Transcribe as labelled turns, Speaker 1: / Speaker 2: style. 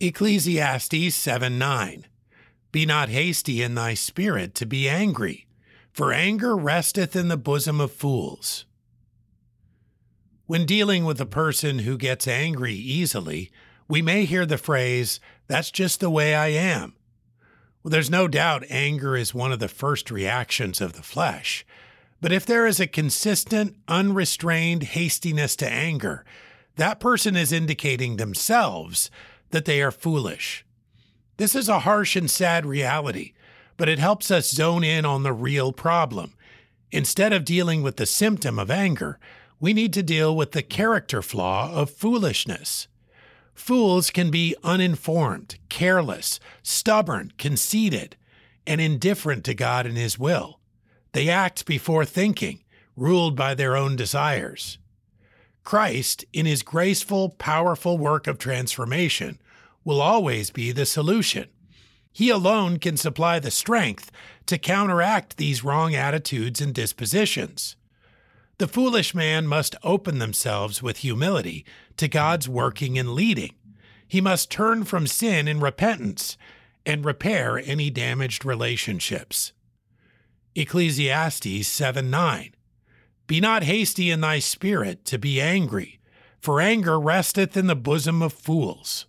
Speaker 1: Ecclesiastes 7 9. Be not hasty in thy spirit to be angry, for anger resteth in the bosom of fools. When dealing with a person who gets angry easily, we may hear the phrase, That's just the way I am. Well, there's no doubt anger is one of the first reactions of the flesh. But if there is a consistent, unrestrained hastiness to anger, that person is indicating themselves that they are foolish. This is a harsh and sad reality, but it helps us zone in on the real problem. Instead of dealing with the symptom of anger, we need to deal with the character flaw of foolishness. Fools can be uninformed, careless, stubborn, conceited, and indifferent to God and His will. They act before thinking, ruled by their own desires. Christ, in his graceful, powerful work of transformation, will always be the solution. He alone can supply the strength to counteract these wrong attitudes and dispositions. The foolish man must open themselves with humility to God's working and leading. He must turn from sin in repentance and repair any damaged relationships. Ecclesiastes 7 9. Be not hasty in thy spirit to be angry, for anger resteth in the bosom of fools.